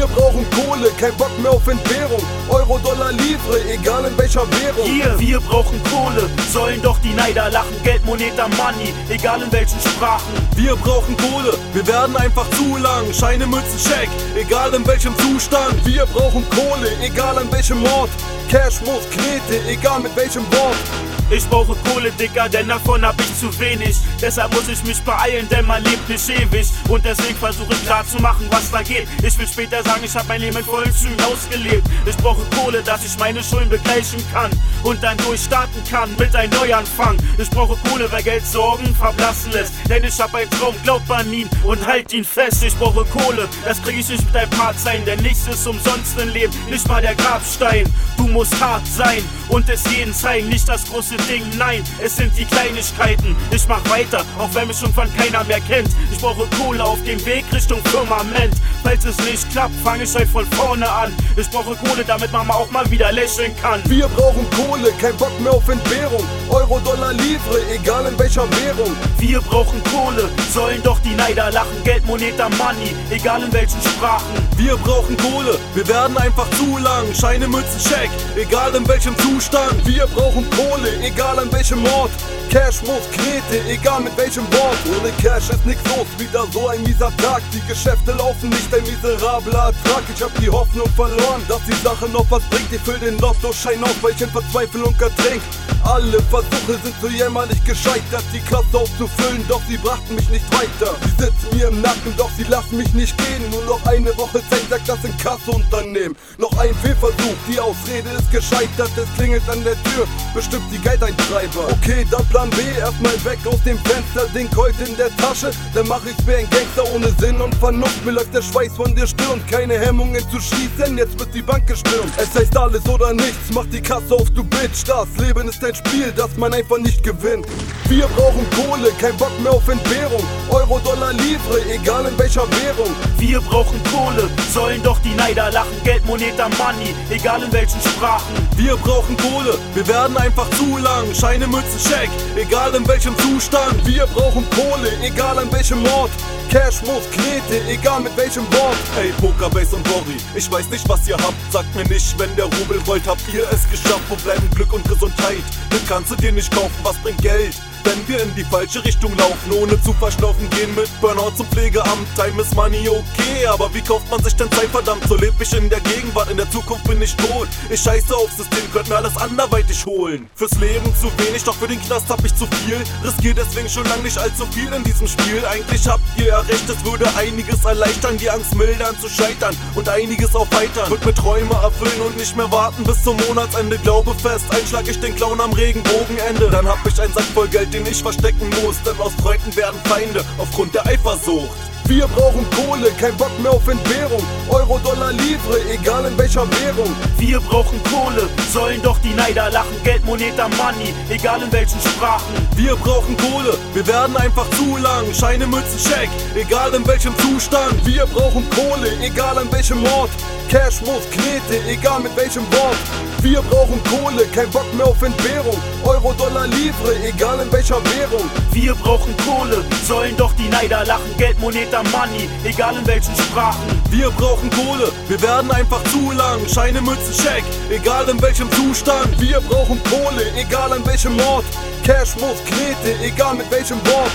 Wir brauchen Kohle, kein Bock mehr auf Entbehrung. Euro, Dollar, Livre, egal in welcher Währung. Hier, wir brauchen Kohle, sollen doch die Neider lachen. Geld, Moneta, Money, egal in welchen Sprachen. Wir brauchen Kohle, wir werden einfach zu lang. Scheine, Münzen, Check, egal in welchem Zustand. Wir brauchen Kohle, egal an welchem Ort. Cash muss Knete, egal mit welchem Wort. Ich brauche Kohle, Dicker, denn davon hab ich zu wenig. Deshalb muss ich mich beeilen, denn man lebt nicht ewig. Und deswegen versuche ich klar zu machen, was da geht. Ich will später sagen, ich hab mein Leben in vollen Zügen ausgelebt. Ich brauche Kohle, dass ich meine Schulden begleichen kann. Und dann durchstarten kann mit einem Neuanfang. Ich brauche Kohle, weil Geld Sorgen verblassen lässt. Denn ich hab einen Traum, glaubt an ihn und halt ihn fest. Ich brauche Kohle, das krieg ich nicht mit einem Part sein. Denn nichts ist umsonst im Leben, nicht mal der Grabstein. Du musst hart sein und es jeden zeigen, nicht das große Ding, nein, es sind die Kleinigkeiten. Ich mach weiter, auch wenn mich schon von keiner mehr kennt. Ich brauche Kohle auf dem Weg Richtung Firmament. Falls es nicht klappt, fange ich halt von vorne an. Ich brauche Kohle, damit Mama auch mal wieder lächeln kann. Wir brauchen Kohle, kein Bock mehr auf Entbehrung. Euro, Dollar, Livre, egal in welcher Währung. Wir brauchen Kohle, sollen doch die Neider lachen. Geld, Moneta, Money, egal in welchen Sprachen. Wir brauchen Kohle, wir werden einfach zu lang. Scheine, Münzen, Check, egal in welchem Zustand. Wir brauchen Kohle, egal an welchem Ort. Cash muss Knete, egal mit welchem Wort. Ohne Cash ist nix los, wieder so ein mieser Tag. Die Geschäfte laufen nicht, ein miserabler Ertrag. Ich hab die Hoffnung verloren, dass die Sache noch was bringt. Ich füll den Lottoschein auf, weil ich in Verzweiflung ertrink. Alle Versuche sind so jämmerlich gescheitert, die Kasse aufzufüllen, doch sie brachten mich nicht weiter. Sie sitzen mir im Nacken, doch sie lassen mich nicht gehen. Nur noch eine Woche Zeit, sagt das Inkassounternehmen. Noch ein Fehlversuch, die Ausrede ist gescheitert, es klingelt an der Tür, bestimmt die Geldeintreiber. Okay, dann Plan B, erstmal weg aus dem Fenster, Ding heute in der Tasche, dann mach ich's wie ein Gangster ohne Sinn und Vernunft. Mir läuft der Schweiß von der Stirn, keine Hemmungen zu schließen, jetzt wird die Bank gestürmt. Es heißt alles oder nichts, mach die Kasse auf, du Bitch. Das Leben ist ein Spiel, das man einfach nicht gewinnt. Wir brauchen Kohle, kein Bock mehr auf Entbehrung. Euro, Dollar, Livre, egal in welcher Währung. Wir brauchen Kohle, sollen doch die Neider lachen. Geld, Moneta, Money, egal in welchen Sprachen. Wir brauchen Kohle, wir werden einfach zu lang. Scheine, Münzen, Check, egal in welchem Zustand. Wir brauchen Kohle, egal an welchem Ort. Cash muss Knete, egal mit welchem Wort. Ey, Pokerbase und Bori, ich weiß nicht, was ihr habt. Sagt mir nicht, wenn der Rubel rollt, habt ihr es geschafft. Wo bleiben Glück und Gesundheit? Das kannst du dir nicht kaufen, was bringt Geld? Wenn wir in die falsche Richtung laufen, ohne zu verschnaufen, gehen mit Burnout zum Pflegeamt. Time is money, okay, aber wie kauft man sich denn Zeit, verdammt? So leb ich in der Gegenwart, in der Zukunft bin ich tot. Ich scheiße aufs System, könnt mir alles anderweitig holen. Fürs Leben zu wenig, doch für den Knast hab ich zu viel. Riskier deswegen schon lang nicht allzu viel in diesem Spiel. Eigentlich habt ihr ja recht, es würde einiges erleichtern, die Angst mildern zu scheitern und einiges aufheitern. Wird mir Träume erfüllen und nicht mehr warten bis zum Monatsende. Glaube fest, einschlag ich den Clown am Regenbogenende. Dann hab ich einen Sack voll Geld, den ich verstecken muss. Denn aus Freunden werden Feinde aufgrund der Eifersucht. Wir brauchen Kohle, kein Bock mehr auf Entbehrung. Euro, Dollar, Livre, egal in welcher Währung. Wir brauchen Kohle, sollen doch die Neider lachen. Geld, Moneta, Money, egal in welchen Sprachen. Wir brauchen Kohle, wir werden einfach zu lang. Scheine, Münzen, Check, egal in welchem Zustand. Wir brauchen Kohle, egal an welchem Ort. Cash muss Knete, egal mit welchem Wort. Wir brauchen Kohle, kein Bock mehr auf Entbehrung. Euro, Dollar, Livre, egal in welcher Währung. Wir brauchen Kohle, sollen doch die Neider lachen. Geld, Moneta, Money, egal in welchen Sprachen. Wir brauchen Kohle, wir werden einfach zu lang. Scheine, Münzen, Check, egal in welchem Zustand. Wir brauchen Kohle, egal an welchem Ort. Cash muss Knete, egal mit welchem Wort.